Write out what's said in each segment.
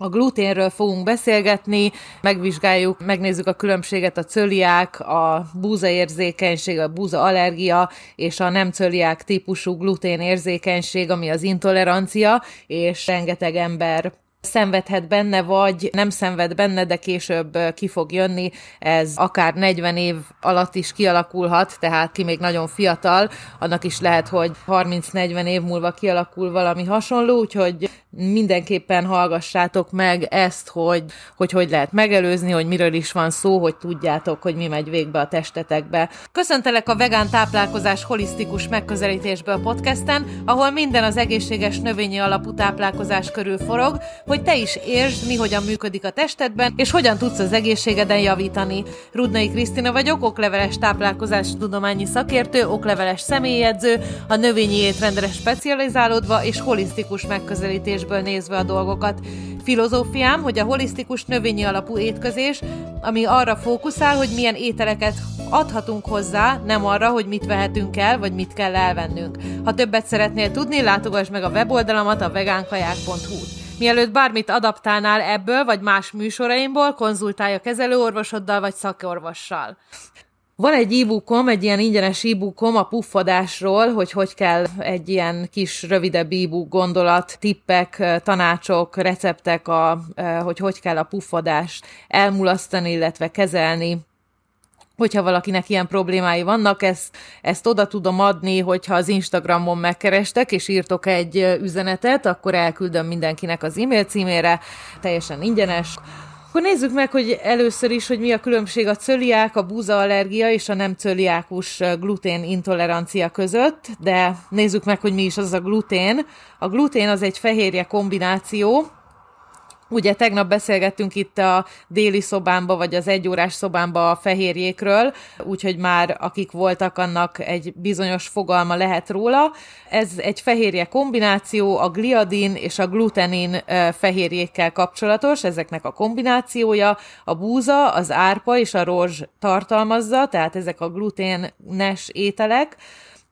A gluténről fogunk beszélgetni, megvizsgáljuk, megnézzük a különbséget a cöliák, a búzaérzékenység, a búza allergia és a nem cöliák típusú gluténérzékenység, ami az intolerancia, és rengeteg ember szenvedhet benne, vagy nem szenved benne, de később ki fog jönni. Ez akár 40 év alatt is kialakulhat, tehát ki még nagyon fiatal, annak is lehet, hogy 30-40 év múlva kialakul valami hasonló, úgyhogy mindenképpen hallgassátok meg ezt, hogy, hogy hogy lehet megelőzni, hogy miről is van szó, hogy tudjátok, hogy mi megy végbe a testetekbe. Köszöntelek a vegán táplálkozás holisztikus megközelítésbe a podcasten, ahol minden az egészséges növényi alapú táplálkozás körül forog, hogy te is értsd, mi hogyan működik a testedben, és hogyan tudsz az egészségeden javítani. Rudnai Krisztina vagyok, okleveles táplálkozás tudományi szakértő, okleveles személyedző, a növényi étrendre specializálódva és holisztikus megközelítésből nézve a dolgokat. Filozófiám, hogy a holisztikus növényi alapú étkezés, ami arra fókuszál, hogy milyen ételeket adhatunk hozzá, nem arra, hogy mit vehetünk el, vagy mit kell elvennünk. Ha többet szeretnél tudni, látogass meg a weboldalamat a vegánkaják.hu. Mielőtt bármit adaptálnál ebből, vagy más műsoraimból, konzultálj a kezelőorvosoddal, vagy szakorvossal. Van egy e-bookom, egy ilyen ingyenes e-bookom a puffadásról, hogy hogy kell egy ilyen kis rövidebb e-book gondolat, tippek, tanácsok, receptek, a, hogy hogy kell a puffadást elmulasztani, illetve kezelni hogyha valakinek ilyen problémái vannak, ezt, ezt oda tudom adni, hogyha az Instagramon megkerestek, és írtok egy üzenetet, akkor elküldöm mindenkinek az e-mail címére, teljesen ingyenes. Akkor nézzük meg, hogy először is, hogy mi a különbség a cöliák, a búzaallergia és a nem cöliákus glutén intolerancia között, de nézzük meg, hogy mi is az a glutén. A glutén az egy fehérje kombináció, Ugye tegnap beszélgettünk itt a déli szobámba, vagy az egyórás szobámba a fehérjékről, úgyhogy már akik voltak, annak egy bizonyos fogalma lehet róla. Ez egy fehérje kombináció, a gliadin és a glutenin fehérjékkel kapcsolatos, ezeknek a kombinációja, a búza, az árpa és a rozs tartalmazza, tehát ezek a gluténes ételek,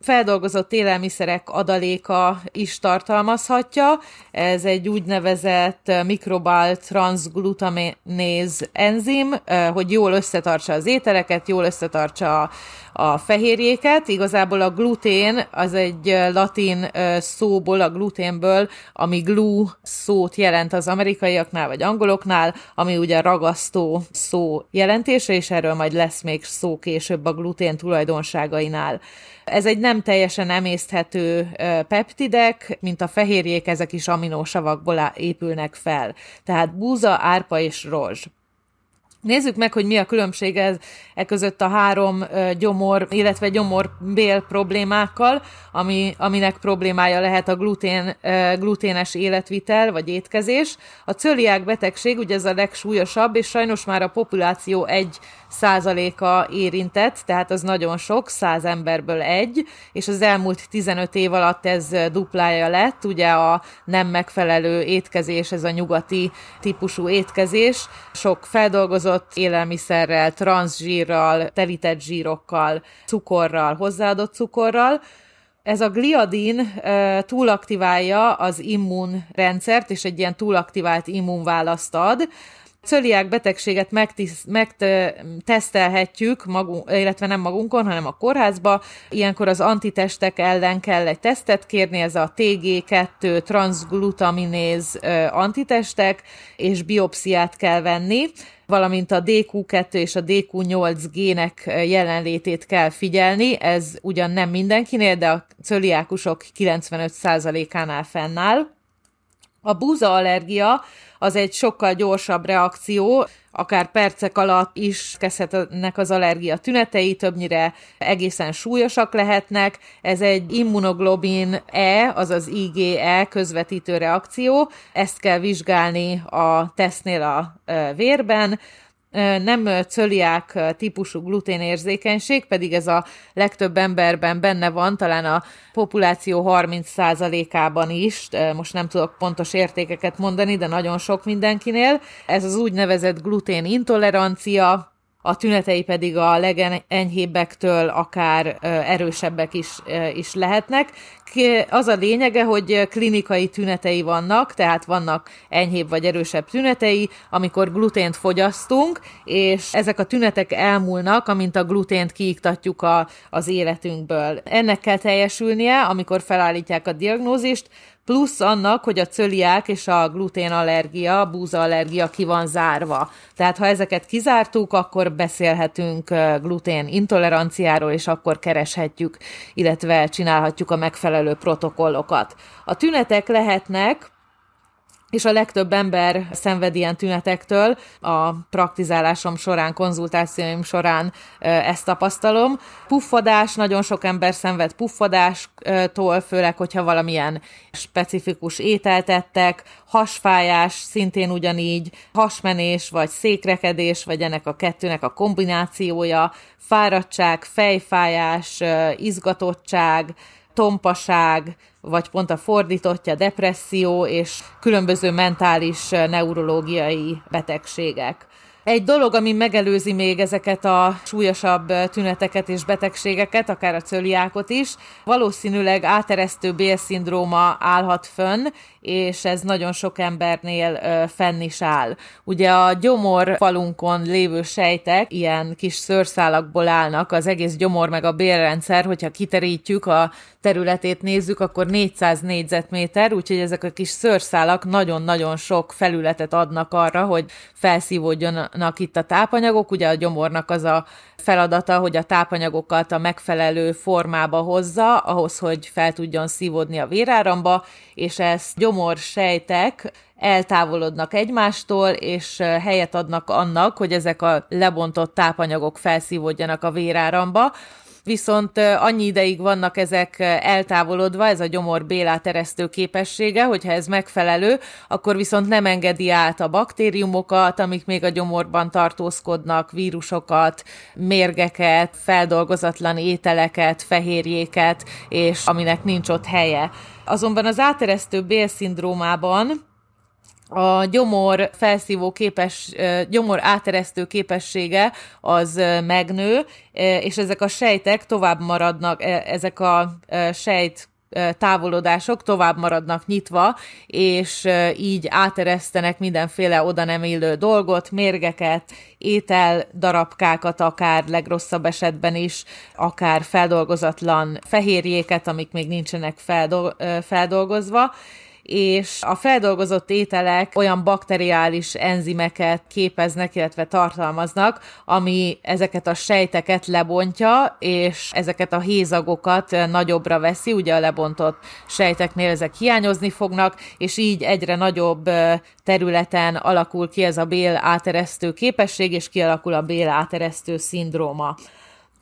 feldolgozott élelmiszerek adaléka is tartalmazhatja. Ez egy úgynevezett mikrobál transglutaménéz enzim, hogy jól összetartsa az ételeket, jól összetartsa a, fehérjéket. Igazából a glutén az egy latin szóból, a gluténből, ami glue szót jelent az amerikaiaknál vagy angoloknál, ami ugye ragasztó szó jelentése, és erről majd lesz még szó később a glutén tulajdonságainál. Ez egy nem teljesen emészthető peptidek, mint a fehérjék, ezek is aminósavakból épülnek fel. Tehát búza, árpa és rozs. Nézzük meg, hogy mi a különbség ez, e között a három gyomor, illetve gyomorbél problémákkal, ami, aminek problémája lehet a glutén, gluténes életvitel vagy étkezés. A cöliák betegség, ugye ez a legsúlyosabb, és sajnos már a populáció egy százaléka érintett, tehát az nagyon sok, száz emberből egy, és az elmúlt 15 év alatt ez duplája lett, ugye a nem megfelelő étkezés, ez a nyugati típusú étkezés, sok feldolgozott élelmiszerrel, transzsírral, telített zsírokkal, cukorral, hozzáadott cukorral, ez a gliadin túlaktiválja az immunrendszert, és egy ilyen túlaktivált immunválaszt ad, cöliák betegséget megtesztelhetjük, magunk, illetve nem magunkon, hanem a kórházba. Ilyenkor az antitestek ellen kell egy tesztet kérni, ez a TG2 transglutaminéz antitestek, és biopsziát kell venni valamint a DQ2 és a DQ8 gének jelenlétét kell figyelni. Ez ugyan nem mindenkinél, de a cöliákusok 95%-ánál fennáll. A búza allergia az egy sokkal gyorsabb reakció, akár percek alatt is kezdhetnek az allergia tünetei, többnyire egészen súlyosak lehetnek. Ez egy immunoglobin E, azaz IgE közvetítő reakció. Ezt kell vizsgálni a tesztnél a vérben nem cöliák típusú gluténérzékenység, pedig ez a legtöbb emberben benne van, talán a populáció 30%-ában is, most nem tudok pontos értékeket mondani, de nagyon sok mindenkinél. Ez az úgynevezett glutén intolerancia, a tünetei pedig a legenyhébbektől akár erősebbek is, is lehetnek. Az a lényege, hogy klinikai tünetei vannak, tehát vannak enyhébb vagy erősebb tünetei, amikor glutént fogyasztunk, és ezek a tünetek elmúlnak, amint a glutént kiiktatjuk a, az életünkből. Ennek kell teljesülnie, amikor felállítják a diagnózist, plusz annak, hogy a cöliák és a gluténallergia, a búzaallergia ki van zárva. Tehát ha ezeket kizártuk, akkor beszélhetünk glutén intoleranciáról, és akkor kereshetjük, illetve csinálhatjuk a megfelelő protokollokat. A tünetek lehetnek és a legtöbb ember szenved ilyen tünetektől. A praktizálásom során, konzultációim során ezt tapasztalom. Puffadás, nagyon sok ember szenved puffadástól, főleg, hogyha valamilyen specifikus ételt ettek, hasfájás, szintén ugyanígy, hasmenés, vagy székrekedés, vagy ennek a kettőnek a kombinációja, fáradtság, fejfájás, izgatottság, tompaság, vagy pont a fordítottja, depresszió és különböző mentális neurológiai betegségek. Egy dolog, ami megelőzi még ezeket a súlyosabb tüneteket és betegségeket, akár a cöliákot is, valószínűleg áteresztő bélszindróma állhat fönn, és ez nagyon sok embernél fenn is áll. Ugye a gyomor falunkon lévő sejtek ilyen kis szőrszálakból állnak, az egész gyomor meg a bélrendszer, hogyha kiterítjük a területét nézzük, akkor 400 négyzetméter, úgyhogy ezek a kis szőrszálak nagyon-nagyon sok felületet adnak arra, hogy felszívódjanak itt a tápanyagok. Ugye a gyomornak az a feladata, hogy a tápanyagokat a megfelelő formába hozza, ahhoz, hogy fel tudjon szívódni a véráramba, és ezt gyomor sejtek eltávolodnak egymástól, és helyet adnak annak, hogy ezek a lebontott tápanyagok felszívódjanak a véráramba viszont annyi ideig vannak ezek eltávolodva, ez a gyomor bélát eresztő képessége, hogyha ez megfelelő, akkor viszont nem engedi át a baktériumokat, amik még a gyomorban tartózkodnak, vírusokat, mérgeket, feldolgozatlan ételeket, fehérjéket, és aminek nincs ott helye. Azonban az áteresztő bélszindrómában a gyomor felszívó képes, gyomor áteresztő képessége az megnő, és ezek a sejtek tovább maradnak, ezek a sejt távolodások tovább maradnak nyitva, és így áteresztenek mindenféle oda nem illő dolgot, mérgeket, étel darabkákat, akár legrosszabb esetben is, akár feldolgozatlan fehérjéket, amik még nincsenek feldolgozva, és a feldolgozott ételek olyan bakteriális enzimeket képeznek, illetve tartalmaznak, ami ezeket a sejteket lebontja, és ezeket a hézagokat nagyobbra veszi, ugye a lebontott sejteknél ezek hiányozni fognak, és így egyre nagyobb területen alakul ki ez a bél áteresztő képesség, és kialakul a bél áteresztő szindróma.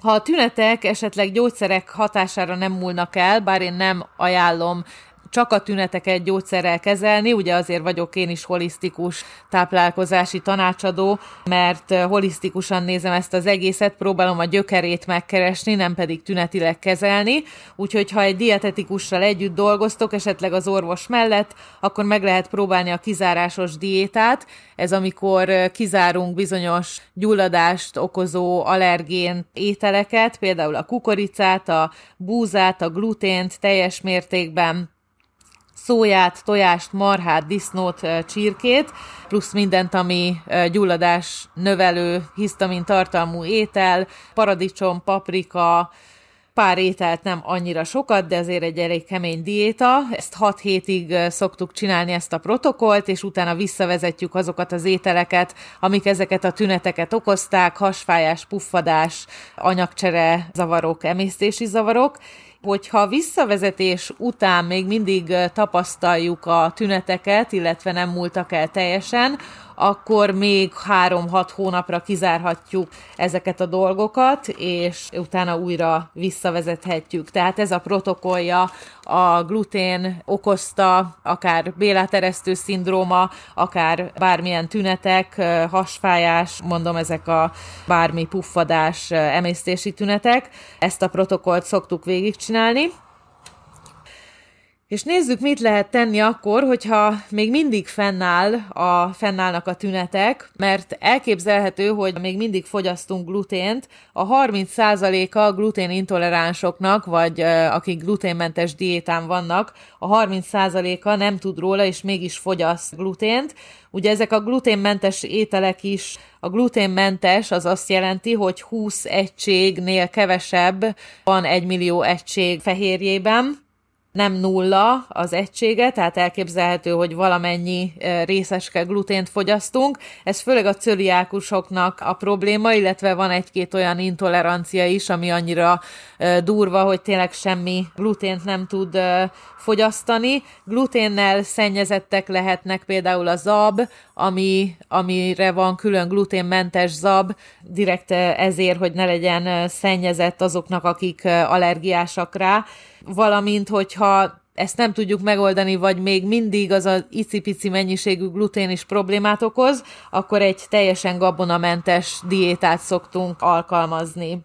Ha a tünetek esetleg gyógyszerek hatására nem múlnak el, bár én nem ajánlom csak a tüneteket gyógyszerrel kezelni, ugye azért vagyok én is holisztikus táplálkozási tanácsadó, mert holisztikusan nézem ezt az egészet, próbálom a gyökerét megkeresni, nem pedig tünetileg kezelni, úgyhogy ha egy dietetikussal együtt dolgoztok, esetleg az orvos mellett, akkor meg lehet próbálni a kizárásos diétát, ez amikor kizárunk bizonyos gyulladást okozó allergén ételeket, például a kukoricát, a búzát, a glutént teljes mértékben, szóját, tojást, marhát, disznót, csirkét, plusz mindent, ami gyulladás növelő, hisztamin tartalmú étel, paradicsom, paprika, pár ételt nem annyira sokat, de azért egy elég kemény diéta. Ezt 6 hétig szoktuk csinálni ezt a protokollt, és utána visszavezetjük azokat az ételeket, amik ezeket a tüneteket okozták, hasfájás, puffadás, anyagcsere zavarok, emésztési zavarok, hogyha visszavezetés után még mindig tapasztaljuk a tüneteket, illetve nem múltak el teljesen, akkor még három-hat hónapra kizárhatjuk ezeket a dolgokat, és utána újra visszavezethetjük. Tehát ez a protokollja a glutén okozta, akár béláteresztő szindróma, akár bármilyen tünetek, hasfájás, mondom, ezek a bármi puffadás, emésztési tünetek. Ezt a protokollt szoktuk végigcsinálni. És nézzük, mit lehet tenni akkor, hogyha még mindig fennáll a, fennállnak a tünetek, mert elképzelhető, hogy még mindig fogyasztunk glutént. A 30%-a glutén intoleránsoknak, vagy akik gluténmentes diétán vannak, a 30%-a nem tud róla, és mégis fogyaszt glutént. Ugye ezek a gluténmentes ételek is, a gluténmentes az azt jelenti, hogy 20 egységnél kevesebb van 1 millió egység fehérjében, nem nulla az egysége, tehát elképzelhető, hogy valamennyi részeske glutént fogyasztunk. Ez főleg a cöliákusoknak a probléma, illetve van egy-két olyan intolerancia is, ami annyira durva, hogy tényleg semmi glutént nem tud fogyasztani. Gluténnel szennyezettek lehetnek például a zab, ami, amire van külön gluténmentes zab, direkt ezért, hogy ne legyen szennyezett azoknak, akik allergiásak rá, valamint, hogyha ezt nem tudjuk megoldani, vagy még mindig az az icipici mennyiségű glutén is problémát okoz, akkor egy teljesen gabonamentes diétát szoktunk alkalmazni.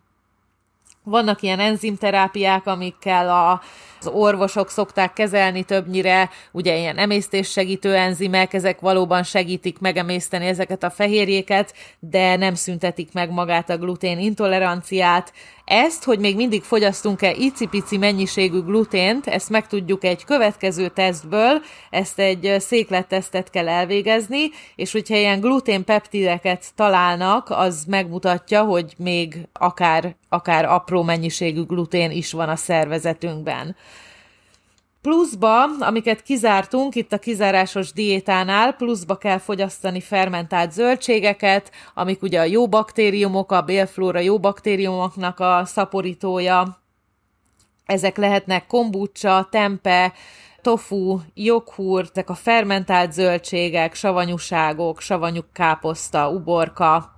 Vannak ilyen enzimterápiák, amikkel a az orvosok szokták kezelni többnyire, ugye ilyen emésztéssegítő enzimek, ezek valóban segítik megemészteni ezeket a fehérjéket, de nem szüntetik meg magát a glutén intoleranciát. Ezt, hogy még mindig fogyasztunk-e icipici mennyiségű glutént, ezt megtudjuk egy következő tesztből, ezt egy széklettesztet kell elvégezni, és hogyha ilyen gluténpeptideket találnak, az megmutatja, hogy még akár, akár apró mennyiségű glutén is van a szervezetünkben. Pluszba, amiket kizártunk itt a kizárásos diétánál, pluszba kell fogyasztani fermentált zöldségeket, amik ugye a jó baktériumok, a bélflóra jó baktériumoknak a szaporítója. Ezek lehetnek kombucha, tempe, tofu, joghurt, a fermentált zöldségek, savanyúságok, savanyú káposzta, uborka,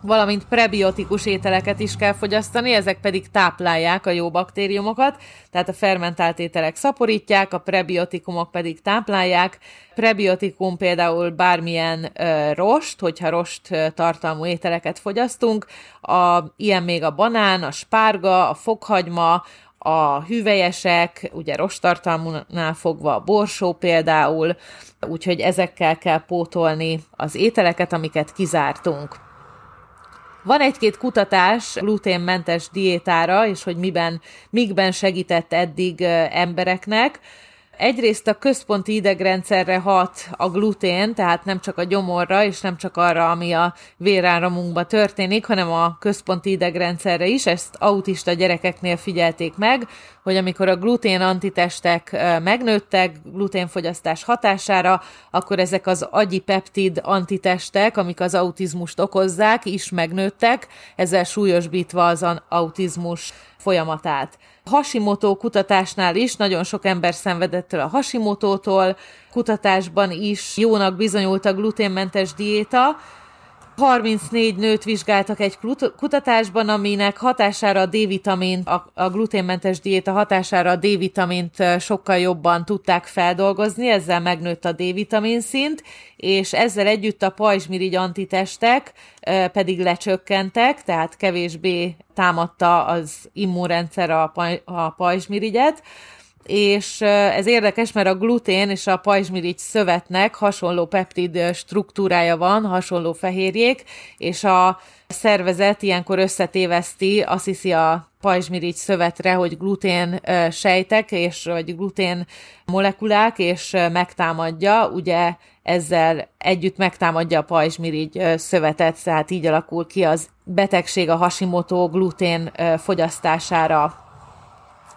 valamint prebiotikus ételeket is kell fogyasztani, ezek pedig táplálják a jó baktériumokat, tehát a fermentált ételek szaporítják, a prebiotikumok pedig táplálják. Prebiotikum például bármilyen ö, rost, hogyha rost tartalmú ételeket fogyasztunk, a, ilyen még a banán, a spárga, a fokhagyma, a hüvelyesek, ugye rostartalmúnál fogva a borsó például, úgyhogy ezekkel kell pótolni az ételeket, amiket kizártunk. Van egy-két kutatás gluténmentes diétára, és hogy miben, mikben segített eddig embereknek. Egyrészt a központi idegrendszerre hat a glutén, tehát nem csak a gyomorra, és nem csak arra, ami a véráramunkban történik, hanem a központi idegrendszerre is. Ezt autista gyerekeknél figyelték meg, hogy amikor a glutén antitestek megnőttek gluténfogyasztás hatására, akkor ezek az agyi peptid antitestek, amik az autizmust okozzák, is megnőttek, ezzel súlyosbítva az autizmus folyamatát. Hashimoto kutatásnál is nagyon sok ember szenvedettől a Hashimoto-tól, kutatásban is jónak bizonyult a gluténmentes diéta, 34 nőt vizsgáltak egy kutatásban, aminek hatására a D-vitamint, a, a gluténmentes diéta hatására a D-vitamint sokkal jobban tudták feldolgozni, ezzel megnőtt a D-vitamin szint, és ezzel együtt a pajzsmirigy antitestek pedig lecsökkentek, tehát kevésbé támadta az immunrendszer a, paj, a pajzsmirigyet, és ez érdekes, mert a glutén és a pajzsmirigy szövetnek hasonló peptid struktúrája van, hasonló fehérjék, és a szervezet ilyenkor összetéveszti, azt hiszi a pajzsmirigy szövetre, hogy glutén sejtek, és vagy glutén molekulák, és megtámadja, ugye ezzel együtt megtámadja a pajzsmirigy szövetet, tehát így alakul ki az betegség a Hashimoto glutén fogyasztására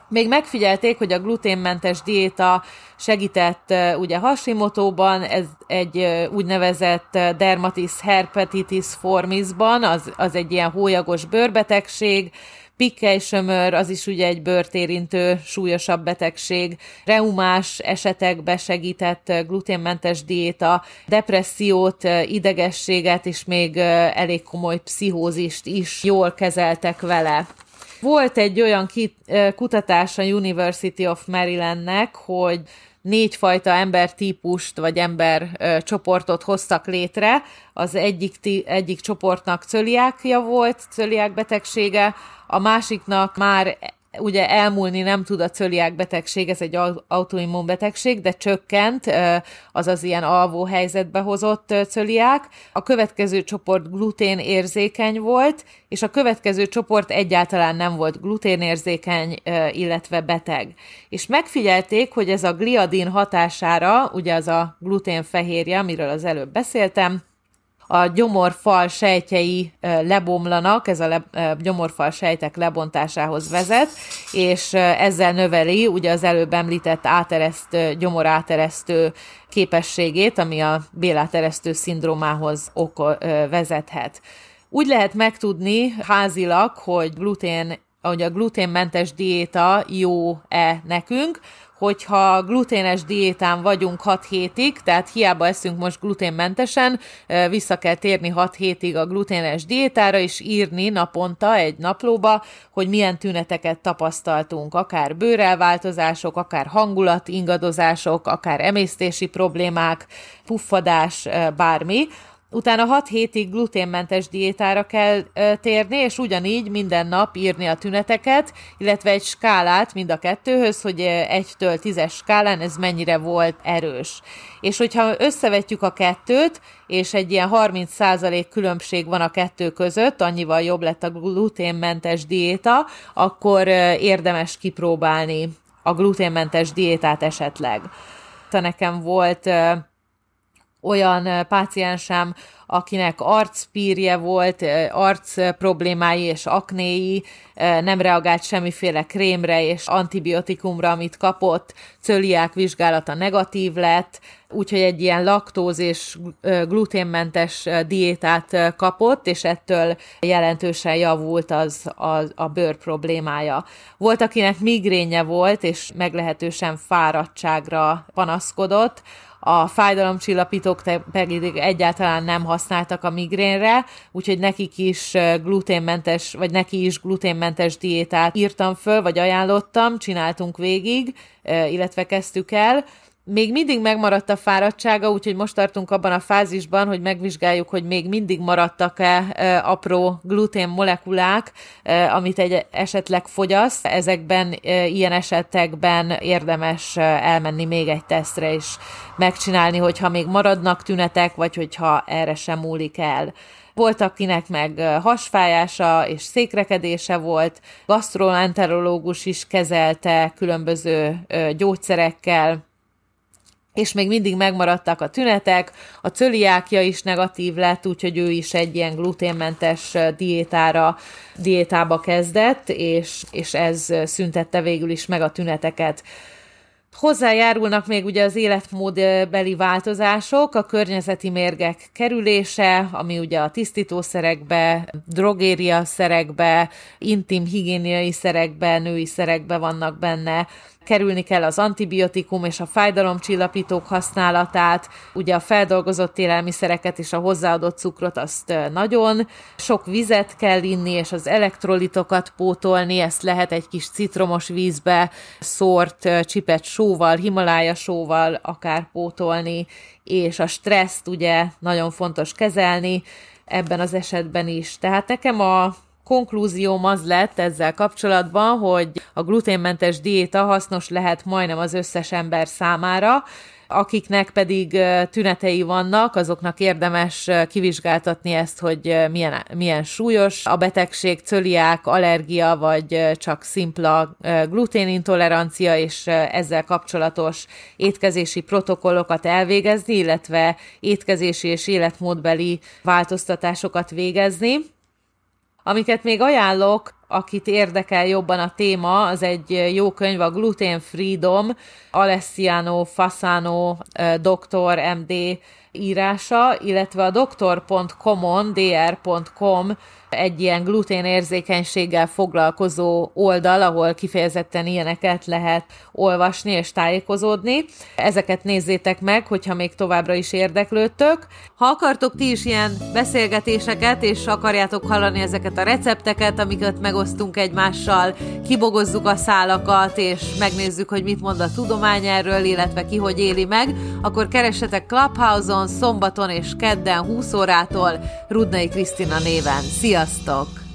még megfigyelték, hogy a gluténmentes diéta segített ugye Hashimoto-ban, ez egy úgynevezett dermatis herpetitis formisban, az, az egy ilyen hólyagos bőrbetegség, pikkely-sömör, az is ugye egy bőrt érintő súlyosabb betegség, reumás esetekbe segített gluténmentes diéta, depressziót, idegességet és még elég komoly pszichózist is jól kezeltek vele. Volt egy olyan kutatás a University of Marylandnek, hogy négyfajta embertípust vagy ember csoportot hoztak létre. Az egyik, egyik csoportnak cöliákja volt, cöliák betegsége, a másiknak már ugye elmúlni nem tud a cöliák betegség, ez egy autoimmun betegség, de csökkent, azaz ilyen alvó helyzetbe hozott cöliák. A következő csoport glutén érzékeny volt, és a következő csoport egyáltalán nem volt gluténérzékeny, illetve beteg. És megfigyelték, hogy ez a gliadin hatására, ugye az a gluténfehérje, amiről az előbb beszéltem, a gyomorfal sejtjei lebomlanak, ez a le, gyomorfal sejtek lebontásához vezet, és ezzel növeli ugye az előbb említett áteresztő, gyomoráteresztő képességét, ami a béláteresztő szindrómához oko, vezethet. Úgy lehet megtudni házilag, hogy glutén, hogy a gluténmentes diéta jó-e nekünk, hogyha gluténes diétán vagyunk 6 hétig, tehát hiába eszünk most gluténmentesen, vissza kell térni 6 hétig a gluténes diétára, és írni naponta egy naplóba, hogy milyen tüneteket tapasztaltunk, akár bőrelváltozások, akár hangulat ingadozások, akár emésztési problémák, puffadás, bármi, Utána 6 hétig gluténmentes diétára kell ö, térni, és ugyanígy minden nap írni a tüneteket, illetve egy skálát mind a kettőhöz, hogy 1-től 10-es skálán ez mennyire volt erős. És hogyha összevetjük a kettőt, és egy ilyen 30% különbség van a kettő között, annyival jobb lett a gluténmentes diéta, akkor érdemes kipróbálni a gluténmentes diétát esetleg. Nekem volt olyan páciensem, akinek arcpírje volt, arc problémái és aknéi, nem reagált semmiféle krémre és antibiotikumra, amit kapott, cöliák vizsgálata negatív lett, úgyhogy egy ilyen laktóz és gluténmentes diétát kapott, és ettől jelentősen javult az, az a bőr problémája. Volt, akinek migrénye volt, és meglehetősen fáradtságra panaszkodott, a fájdalomcsillapítók pedig egyáltalán nem használtak a migrénre, úgyhogy nekik is gluténmentes, vagy neki is gluténmentes diétát írtam föl, vagy ajánlottam, csináltunk végig, illetve kezdtük el, még mindig megmaradt a fáradtsága, úgyhogy most tartunk abban a fázisban, hogy megvizsgáljuk, hogy még mindig maradtak-e apró glutén molekulák, amit egy esetleg fogyaszt. Ezekben, ilyen esetekben érdemes elmenni még egy tesztre és megcsinálni, hogyha még maradnak tünetek, vagy hogyha erre sem múlik el. Volt, akinek meg hasfájása és székrekedése volt, gastroenterológus is kezelte különböző gyógyszerekkel, és még mindig megmaradtak a tünetek, a cöliákja is negatív lett, úgyhogy ő is egy ilyen gluténmentes diétára, diétába kezdett, és, és ez szüntette végül is meg a tüneteket. Hozzájárulnak még ugye az életmódbeli változások, a környezeti mérgek kerülése, ami ugye a tisztítószerekbe, drogéria szerekbe, intim higiéniai szerekbe, női szerekbe vannak benne, kerülni kell az antibiotikum és a fájdalomcsillapítók használatát, ugye a feldolgozott élelmiszereket és a hozzáadott cukrot azt nagyon, sok vizet kell inni, és az elektrolitokat pótolni, ezt lehet egy kis citromos vízbe szórt csipet sóval, himalája sóval akár pótolni, és a stresszt ugye nagyon fontos kezelni, ebben az esetben is. Tehát nekem a konklúzióm az lett ezzel kapcsolatban, hogy a gluténmentes diéta hasznos lehet majdnem az összes ember számára, akiknek pedig tünetei vannak, azoknak érdemes kivizsgáltatni ezt, hogy milyen, milyen súlyos a betegség, cöliák, allergia, vagy csak szimpla gluténintolerancia, és ezzel kapcsolatos étkezési protokollokat elvégezni, illetve étkezési és életmódbeli változtatásokat végezni. Amiket még ajánlok, akit érdekel jobban a téma, az egy jó könyv, a Gluten Freedom, Alessiano Fasano doktor MD írása, illetve a doktor.com-on, dr.com egy ilyen gluténérzékenységgel foglalkozó oldal, ahol kifejezetten ilyeneket lehet olvasni és tájékozódni. Ezeket nézzétek meg, hogyha még továbbra is érdeklődtök. Ha akartok ti is ilyen beszélgetéseket, és akarjátok hallani ezeket a recepteket, amiket megosztunk egymással, kibogozzuk a szálakat, és megnézzük, hogy mit mond a tudomány erről, illetve ki hogy éli meg, akkor keressetek Clubhouse-on szombaton és kedden 20 órától Rudnai Krisztina néven. Szia! Sziasztok!